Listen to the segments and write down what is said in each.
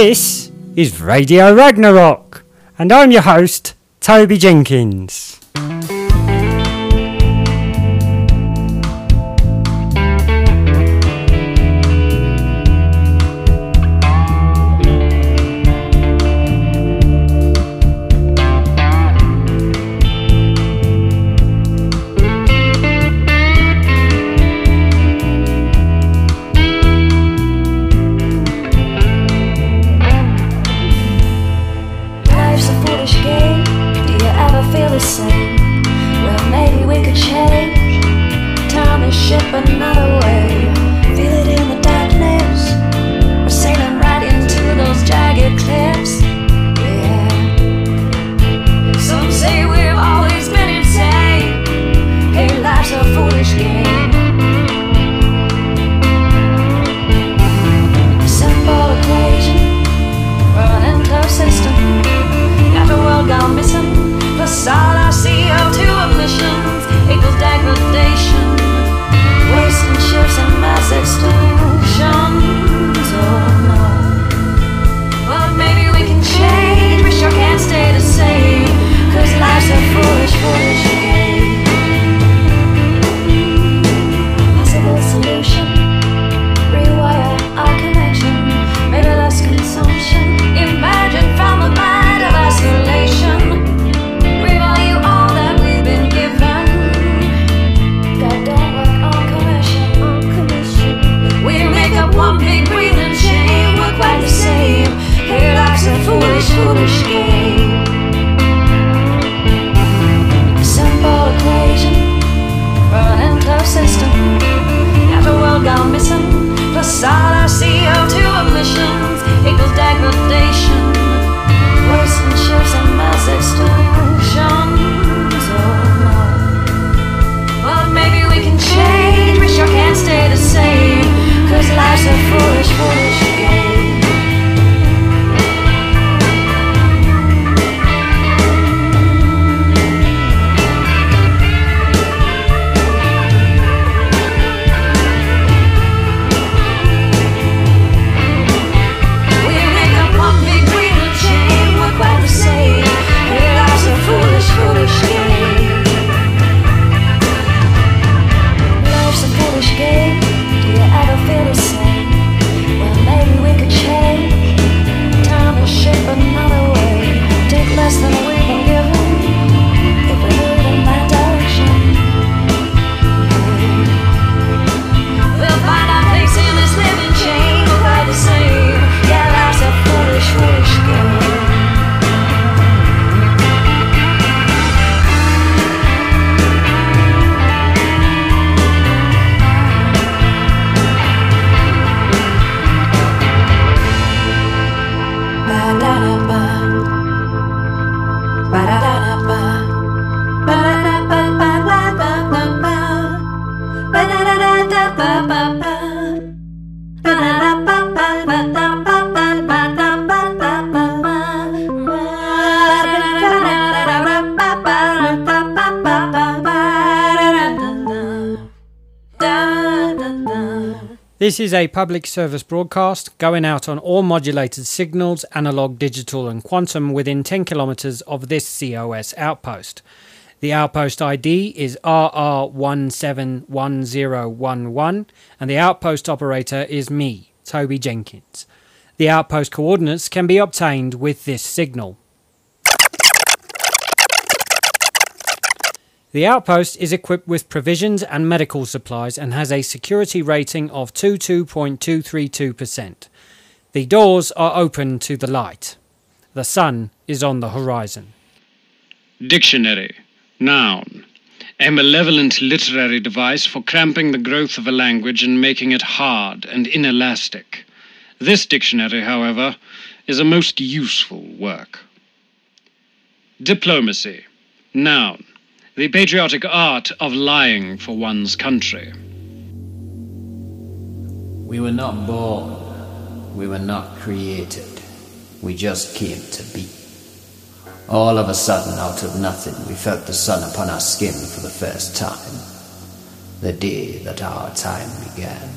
This is Radio Ragnarok, and I'm your host, Toby Jenkins. Do you ever feel the same? Well, maybe we could change. Time and ship another way. This is a public service broadcast going out on all modulated signals, analog, digital, and quantum within 10 kilometers of this COS outpost. The outpost ID is RR171011, and the outpost operator is me, Toby Jenkins. The outpost coordinates can be obtained with this signal. The outpost is equipped with provisions and medical supplies and has a security rating of 22.232%. The doors are open to the light. The sun is on the horizon. Dictionary. Noun. A malevolent literary device for cramping the growth of a language and making it hard and inelastic. This dictionary, however, is a most useful work. Diplomacy. Noun. The patriotic art of lying for one's country. We were not born. We were not created. We just came to be. All of a sudden, out of nothing, we felt the sun upon our skin for the first time. The day that our time began.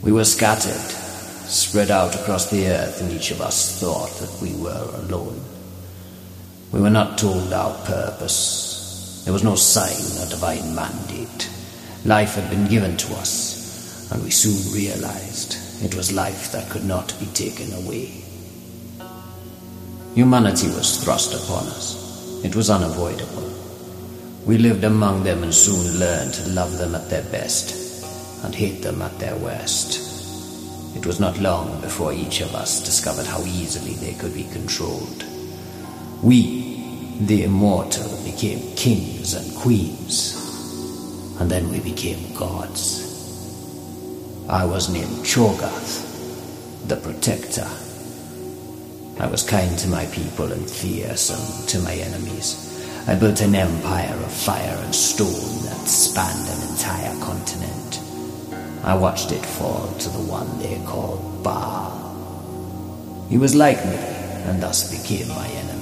We were scattered, spread out across the earth, and each of us thought that we were alone. We were not told our purpose. There was no sign or divine mandate. Life had been given to us, and we soon realized it was life that could not be taken away. Humanity was thrust upon us. It was unavoidable. We lived among them and soon learned to love them at their best and hate them at their worst. It was not long before each of us discovered how easily they could be controlled. We, the immortal, became kings and queens, and then we became gods. I was named Cho'Gath, the Protector. I was kind to my people and fearsome to my enemies. I built an empire of fire and stone that spanned an entire continent. I watched it fall to the one they called Baal. He was like me, and thus became my enemy.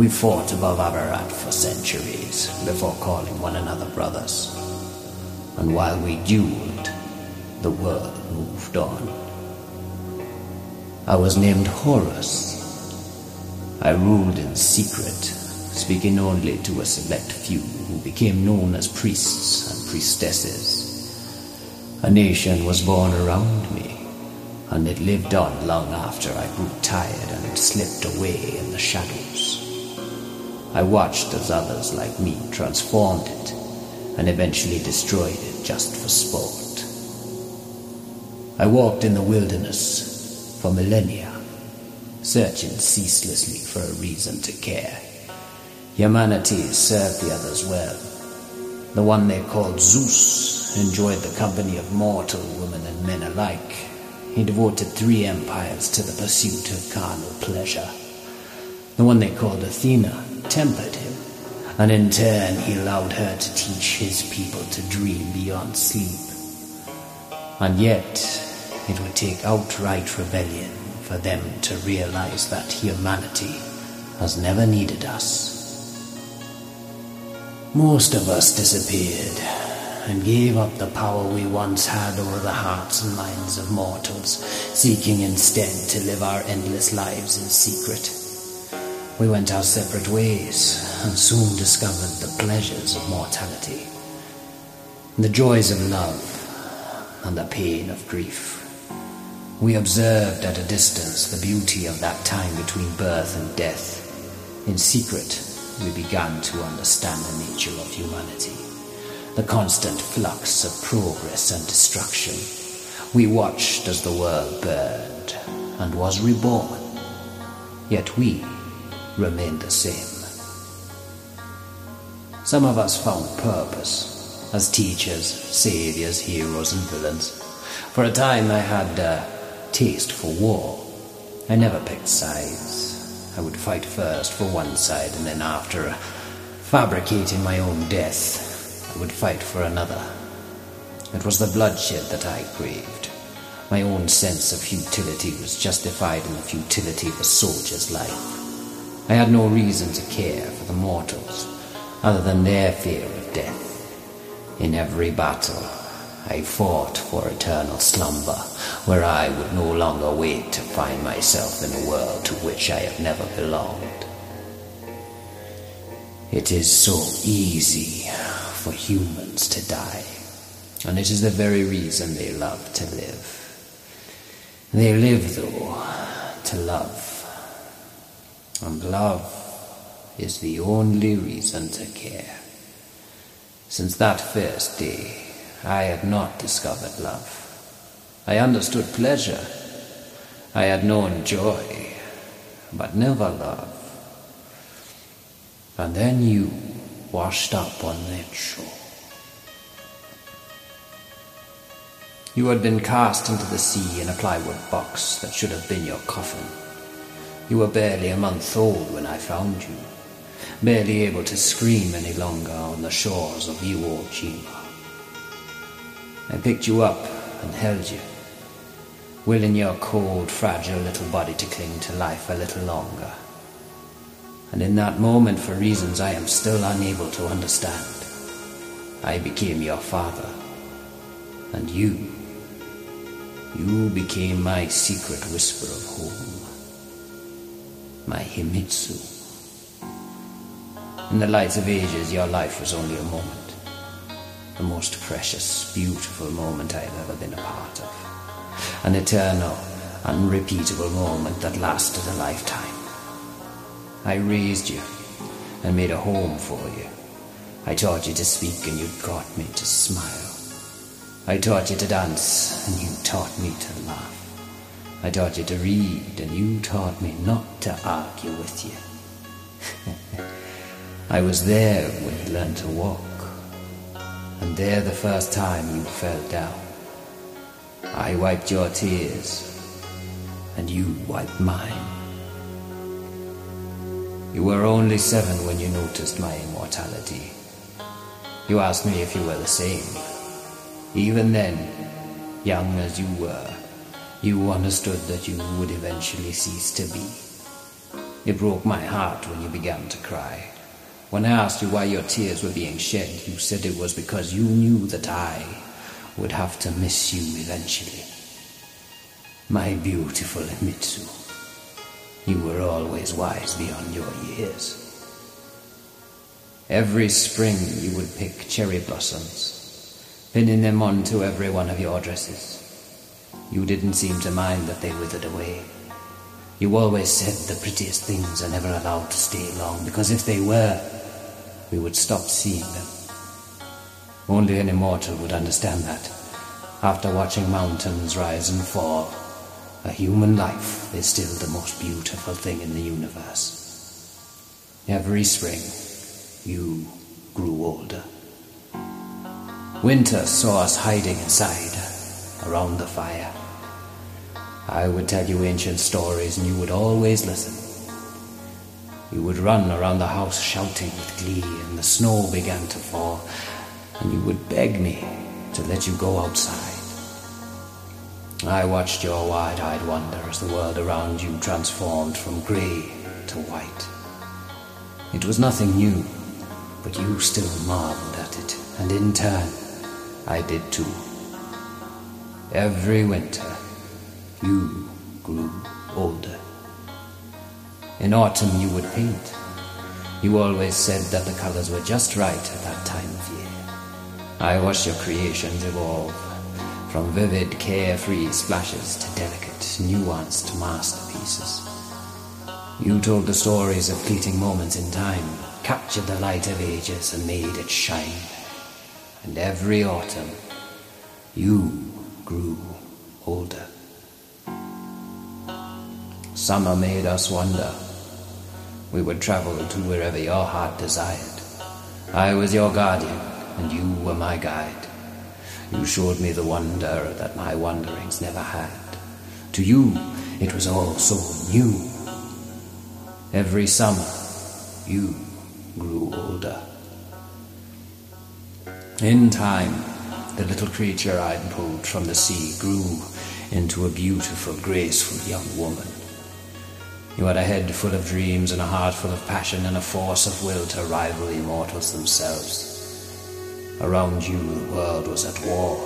We fought above Ararat for centuries before calling one another brothers. And while we dueled, the world moved on. I was named Horus. I ruled in secret, speaking only to a select few who became known as priests and priestesses. A nation was born around me, and it lived on long after I grew tired and slipped away in the shadows. I watched as others like me transformed it and eventually destroyed it just for sport. I walked in the wilderness for millennia, searching ceaselessly for a reason to care. Humanity served the others well. The one they called Zeus enjoyed the company of mortal women and men alike. He devoted three empires to the pursuit of carnal pleasure. The one they called Athena tempered him, and in turn he allowed her to teach his people to dream beyond sleep. And yet, it would take outright rebellion for them to realize that humanity has never needed us. Most of us disappeared and gave up the power we once had over the hearts and minds of mortals, seeking instead to live our endless lives in secret. We went our separate ways and soon discovered the pleasures of mortality, the joys of love, and the pain of grief. We observed at a distance the beauty of that time between birth and death. In secret, we began to understand the nature of humanity, the constant flux of progress and destruction. We watched as the world burned and was reborn, yet we remained the same. Some of us found purpose as teachers, saviors, heroes, and villains. For a time, I had a taste for war. I never picked sides. I would fight first for one side, and then after fabricating my own death, I would fight for another. It was the bloodshed that I craved. My own sense of futility was justified in the futility of a soldier's life. I had no reason to care for the mortals, other than their fear of death. In every battle, I fought for eternal slumber, where I would no longer wait to find myself in a world to which I have never belonged. It is so easy for humans to die, and it is the very reason they love to live. They live, though, to love, and love is the only reason to care. Since that first day, I had not discovered love. I understood pleasure. I had known joy, but never love. And then you washed up on that shore. You had been cast into the sea in a plywood box that should have been your coffin. You were barely a month old when I found you, barely able to scream any longer on the shores of Iwo Jima. I picked you up and held you, willing your cold, fragile little body to cling to life a little longer. And in that moment, for reasons I am still unable to understand, I became your father, and you You became my secret whisper of home, my Himitsu. In the light of ages, your life was only a moment. The most precious, beautiful moment I have ever been a part of. An eternal, unrepeatable moment that lasted a lifetime. I raised you and made a home for you. I taught you to speak and you taught me to smile. I taught you to dance and you taught me to laugh. I taught you to read and you taught me not to argue with you. I was there when you learned to walk. And there the first time you fell down. I wiped your tears and you wiped mine. You were only seven when you noticed my immortality. You asked me if you were the same. Even then, young as you were, you understood that you would eventually cease to be. It broke my heart when you began to cry. When I asked you why your tears were being shed, you said it was because you knew that I would have to miss you eventually. My beautiful Himitsu, you were always wise beyond your years. Every spring you would pick cherry blossoms, pinning them onto every one of your dresses. You didn't seem to mind that they withered away. You always said the prettiest things are never allowed to stay long because if they were, we would stop seeing them. Only an immortal would understand that. After watching mountains rise and fall, a human life is still the most beautiful thing in the universe. Every spring, you grew older. Winter saw us hiding inside, around the fire. I would tell you ancient stories and you would always listen. You would run around the house shouting with glee, and the snow began to fall, and you would beg me to let you go outside. I watched your wide eyed wonder as the world around you transformed from grey to white. It was nothing new, but you still marveled at it, and in turn, I did too. Every winter, you grew older. In autumn, you would paint. You always said that the colors were just right at that time of year. I watched your creations evolve, from vivid, carefree splashes to delicate, nuanced masterpieces. You told the stories of fleeting moments in time, captured the light of ages and made it shine. And every autumn, you grew older. Summer made us wander. We would travel to wherever your heart desired. I was your guardian, and you were my guide. You showed me the wonder that my wanderings never had. To you, it was all so new. Every summer, you grew older. In time, the little creature I'd pulled from the sea grew into a beautiful, graceful young woman. You had a head full of dreams and a heart full of passion and a force of will to rival the immortals themselves. Around you, the world was at war,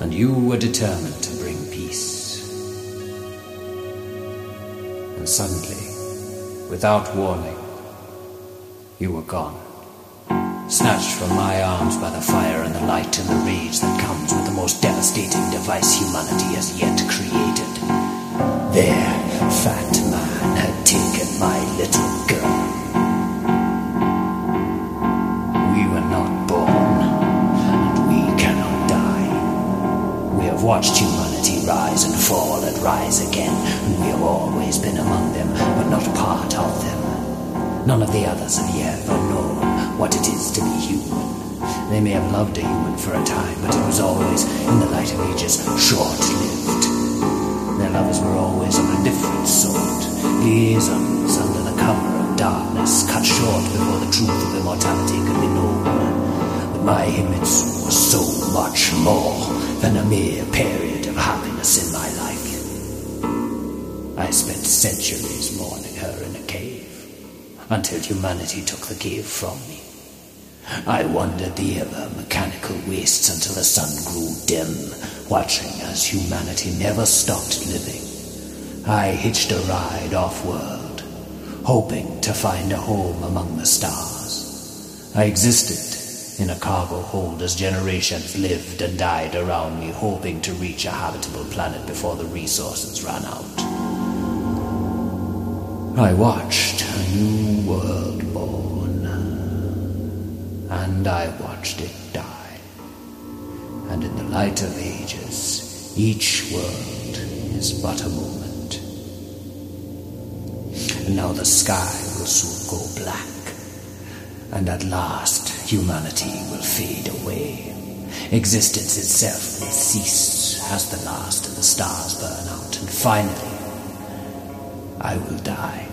and you were determined to bring peace. And suddenly, without warning, you were gone. Snatched from my arms by the fire and the light and the rage that comes with the most devastating device humanity has yet created. There, fat taken my little girl. We were not born, and we cannot die. We have watched humanity rise and fall and rise again, and we have always been among them, but not part of them. None of the others have ever known what it is to be human. They may have loved a human for a time, but it was always, in the light of ages, short lived. Lovers were always of a different sort, liaisons under the cover of darkness, cut short before the truth of immortality could be known. But my Himitsu was so much more than a mere period of happiness in my life. I spent centuries mourning her in a cave, until humanity took the cave from me. I wandered the ever mechanical wastes until the sun grew dim, watching as humanity never stopped living. I hitched a ride off world, hoping to find a home among the stars. I existed in a cargo hold as generations lived and died around me, hoping to reach a habitable planet before the resources ran out. I watched a new world born, and I watched it die. And in the light of ages, each world is but a moment. And now the sky will soon go black, and at last humanity will fade away. Existence itself will cease as the last of the stars burn out, and finally, I will die.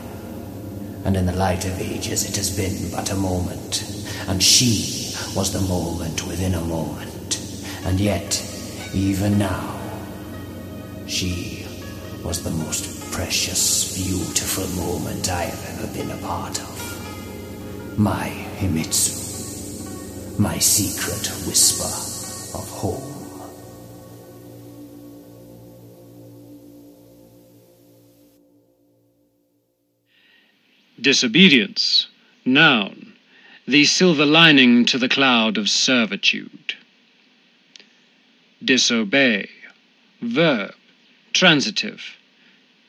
And in the light of ages, it has been but a moment, and she was the moment within a moment. And yet, even now, she was the most precious, beautiful moment I have ever been a part of. My Himitsu, my secret whisper of home. Disobedience. Noun. The silver lining to the cloud of servitude. Disobey. Verb. Transitive.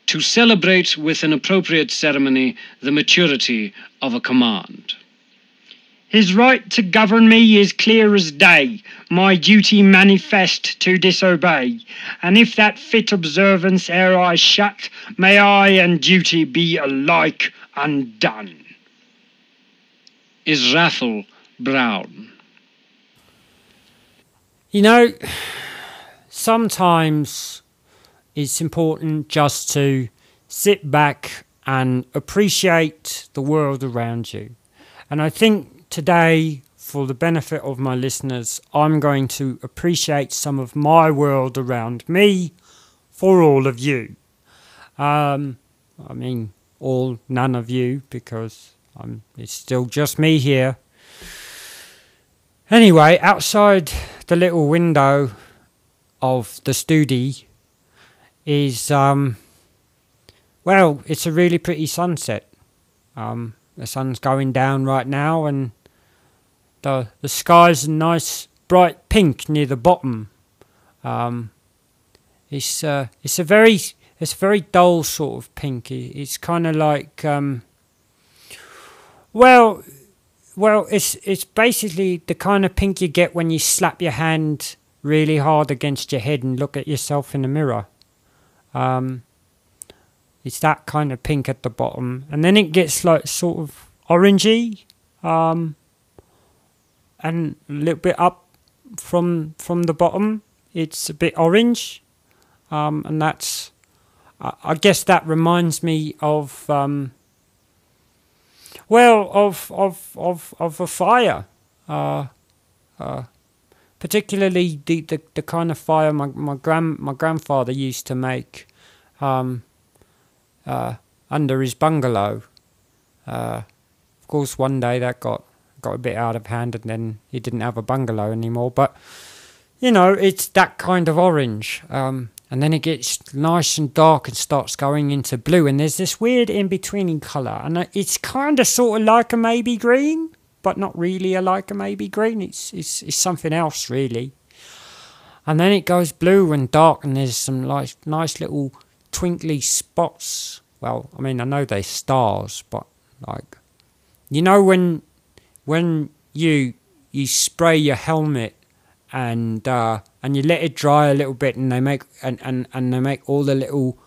To celebrate with an appropriate ceremony the maturity of a command. His right to govern me is clear as day, my duty manifest to disobey. And if that fit observance ere I shut, may I and duty be alike undone. Israfel Brown. You know, sometimes it's important just to sit back and appreciate the world around you. And I think today, for the benefit of my listeners, I'm going to appreciate some of my world around me for all of you. Um, I mean, all, none of you, because I'm, it's still just me here. Anyway, outside the little window of the studio is um well, it's a really pretty sunset. Um the sun's going down right now and the the sky's a nice bright pink near the bottom. Um it's uh it's a very it's a very dull sort of pink. It's kind of like um well well, it's it's basically the kind of pink you get when you slap your hand really hard against your head and look at yourself in the mirror. Um, it's that kind of pink at the bottom, and then it gets like sort of orangey, um, and a little bit up from from the bottom. It's a bit orange, um, and that's. I I guess that reminds me of. Um, well, of of of of a fire, uh, uh, particularly the, the, the kind of fire my my grand my grandfather used to make, um, uh, under his bungalow. Uh, of course, one day that got got a bit out of hand, and then he didn't have a bungalow anymore. But you know, it's that kind of orange. Um, and then it gets nice and dark and starts going into blue, and there's this weird in betweening colour, and it's kind of sort of like a maybe green, but not really a like a maybe green. It's it's it's something else really. And then it goes blue and dark, and there's some nice nice little twinkly spots. Well, I mean, I know they're stars, but like, you know when when you you spray your helmet and uh, and you let it dry a little bit, and they make and, and, and they make all the little,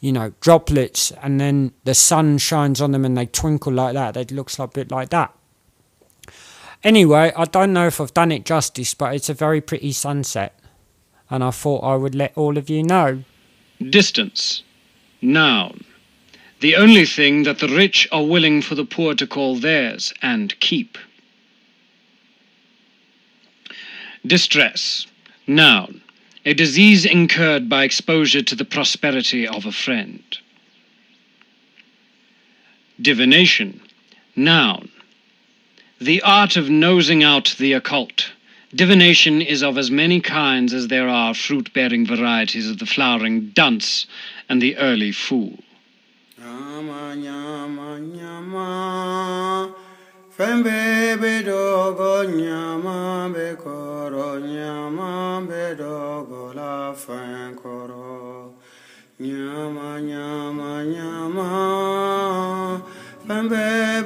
you know, droplets, and then the sun shines on them and they twinkle like that. It looks a bit like that. Anyway, I don't know if I've done it justice, but it's a very pretty sunset, and I thought I would let all of you know. Distance. Noun. The only thing that the rich are willing for the poor to call theirs and keep. Distress. Noun. A disease incurred by exposure to the prosperity of a friend. Divination. Noun. The art of nosing out the occult. Divination is of as many kinds as there are fruit bearing varieties of the flowering dunce and the early fool. Nyama, nyama. Fembe nyama la. Nyama, nyama, nyama. Fembe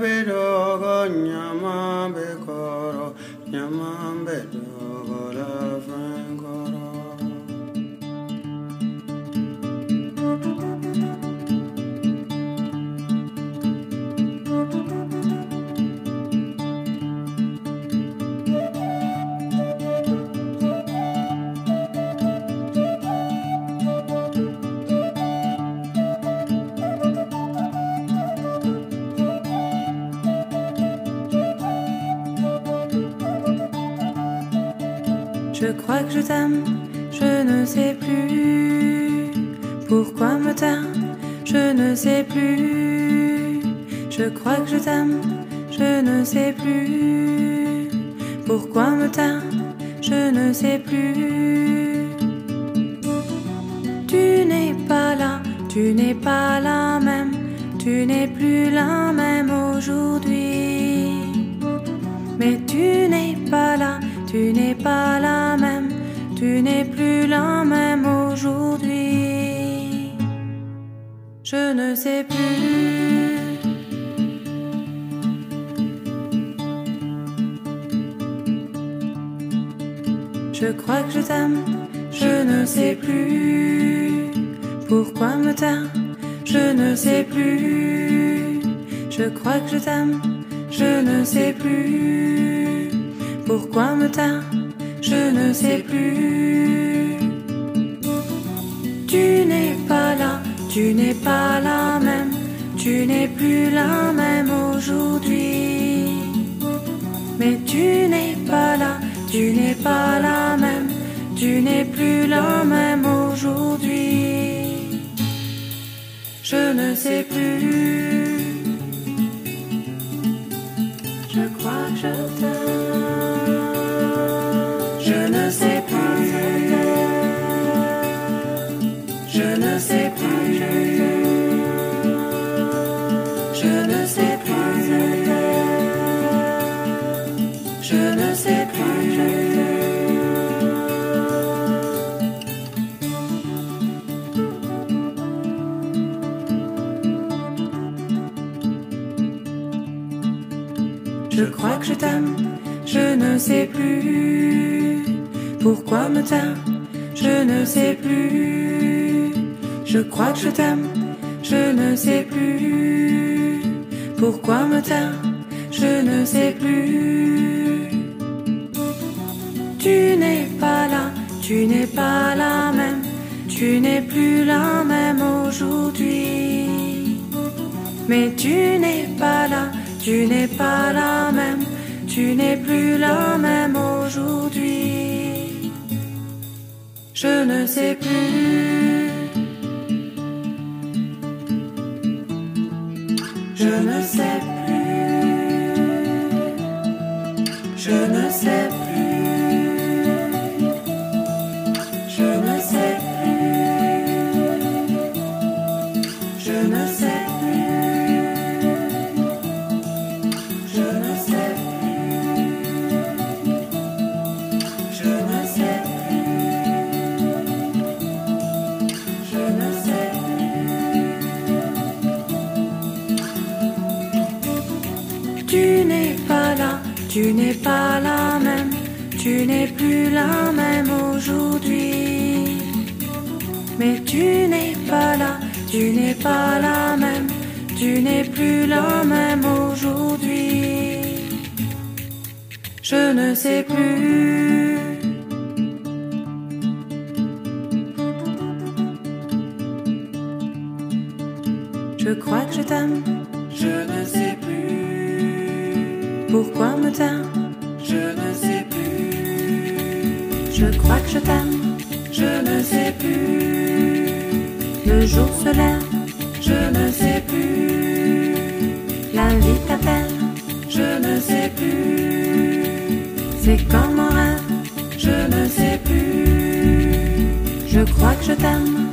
Je crois que je t'aime, je ne sais plus pourquoi me taire, je ne sais plus. Je crois que je t'aime, je ne sais plus pourquoi me taire, je ne sais plus. Tu n'es pas là, tu n'es pas la même, tu n'es plus la même aujourd'hui. Mais tu tu n'es pas la même, tu n'es plus la même aujourd'hui. Je ne sais plus. Je crois que je t'aime, je ne sais plus pourquoi me taire, je ne sais plus. Je crois que je t'aime, je ne sais plus pourquoi me taire, je ne sais plus. Tu n'es pas là, tu n'es pas la même, tu n'es plus la même aujourd'hui. Mais tu n'es pas là, tu n'es pas la même, tu n'es plus la même aujourd'hui. Je ne sais plus. Que je t'aime, je ne sais plus pourquoi me taire, je ne sais plus. Je crois que je t'aime, je ne sais plus pourquoi me taire, je ne sais plus. Tu n'es pas là, tu n'es pas la même, tu n'es plus la même aujourd'hui. Mais tu n'es pas là, tu n'es pas la même, tu n'es plus la même aujourd'hui. Je ne sais plus. Je ne sais plus. Je ne sais plus. Tu n'es pas la même, tu n'es plus la même aujourd'hui. Mais tu n'es pas là, tu n'es pas la même, tu n'es plus la même aujourd'hui. Je ne sais plus. Je crois que je t'aime, je ne pourquoi me taire, je ne sais plus. Je crois que je t'aime, je ne sais plus. Le jour se lève, je ne sais plus. La vie t'appelle, je ne sais plus. C'est comme un rêve, je ne sais plus. Je crois que je t'aime,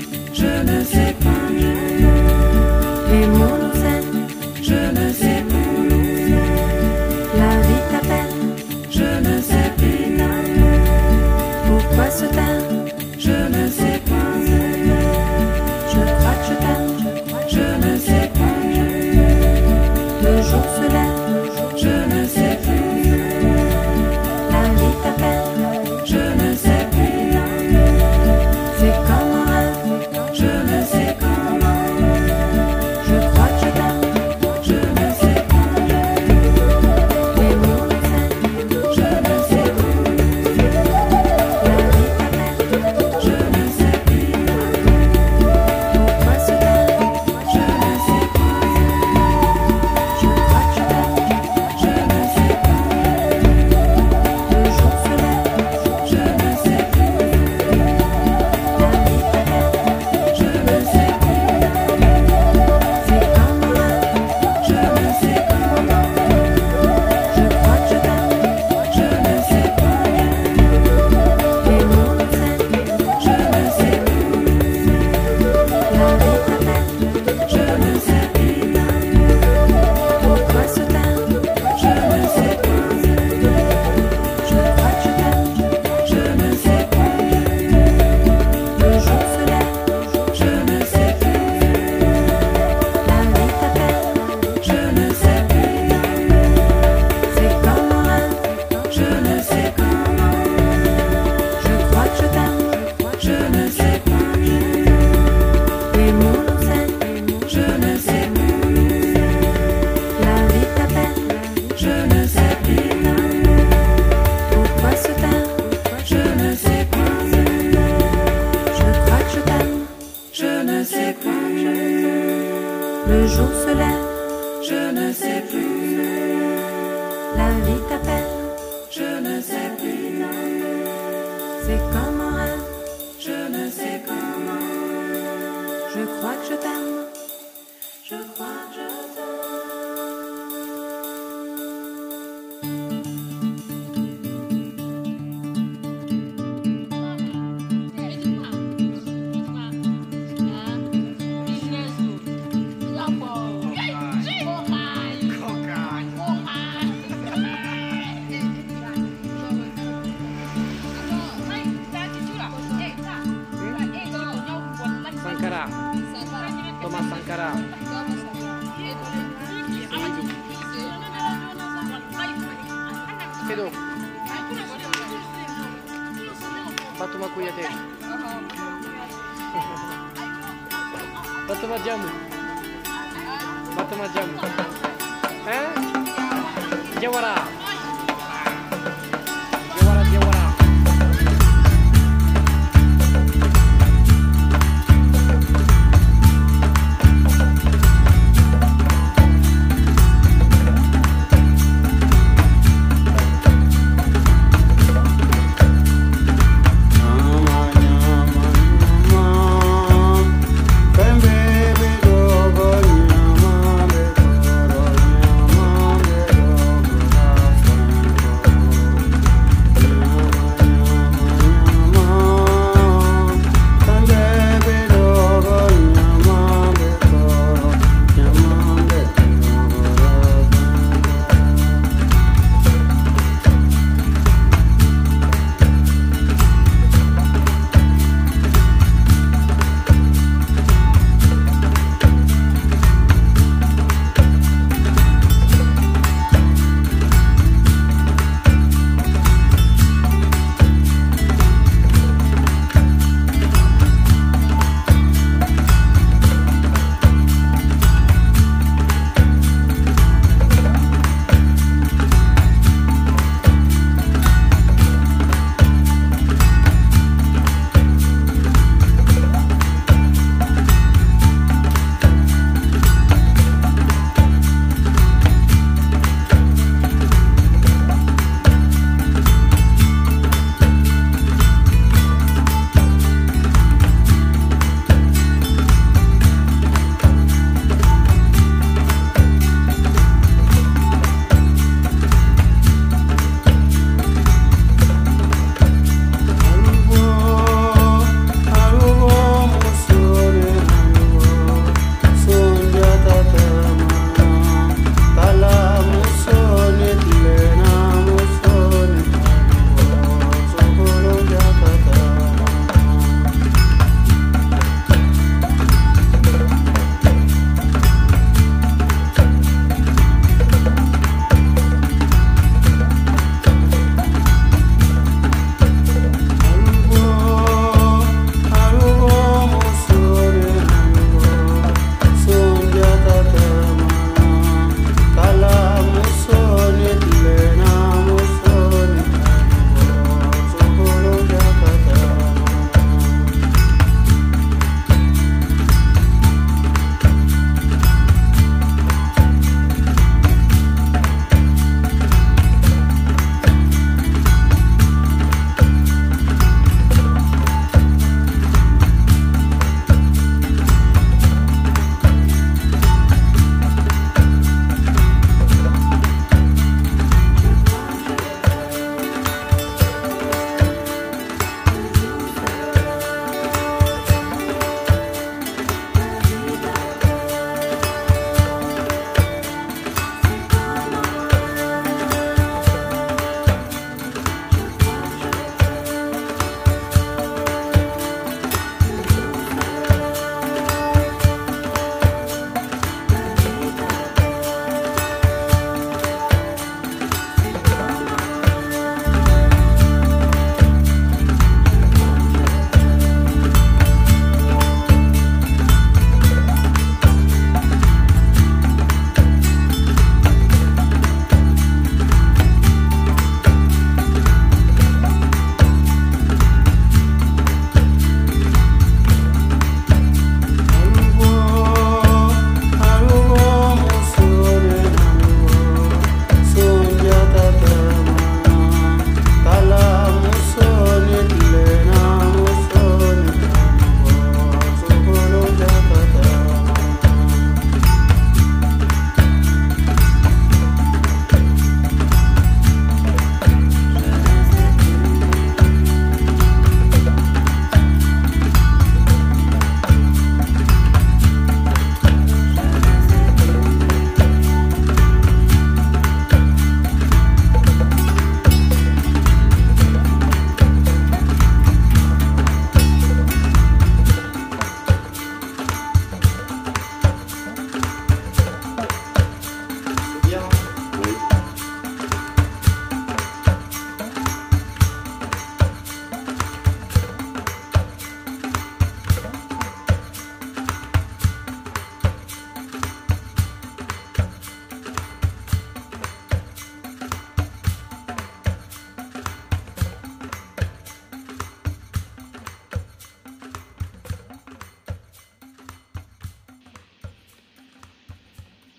这样子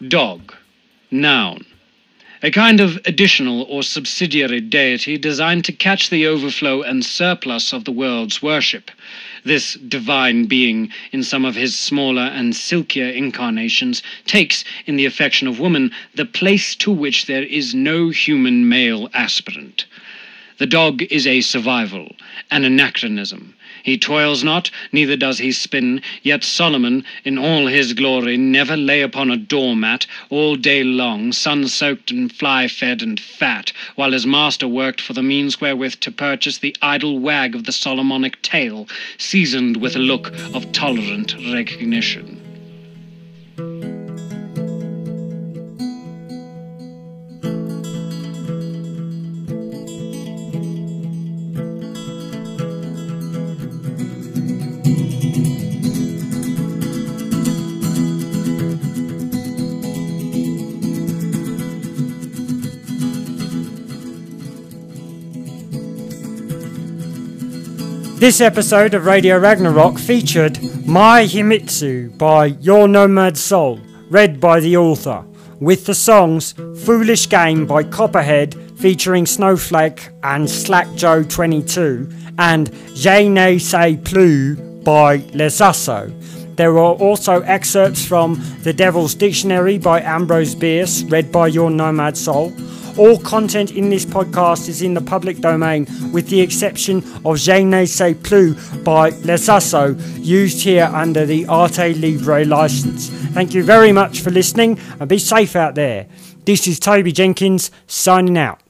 Dog. Noun. A kind of additional or subsidiary deity designed to catch the overflow and surplus of the world's worship. This divine being, in some of his smaller and silkier incarnations, takes, in the affection of woman, the place to which there is no human male aspirant. The dog is a survival, an anachronism. He toils not, neither does he spin, yet Solomon, in all his glory, never lay upon a doormat all day long, sun soaked and fly fed and fat, while his master worked for the means wherewith to purchase the idle wag of the Solomonic tail, seasoned with a look of tolerant recognition. This episode of Radio Ragnarok featured My Himitsu by Your Nomad Soul, read by the author, with the songs Foolish Game by Copperhead featuring Snowflake and Slack Joe 22 and Je ne sais plus by Lesasso. There are also excerpts from The Devil's Dictionary by Ambrose Bierce, read by Your Nomad Soul. All content in this podcast is in the public domain, with the exception of Je ne sais plus by Lesasso, used here under the Arte Libre license. Thank you very much for listening and be safe out there. This is Toby Jenkins signing out.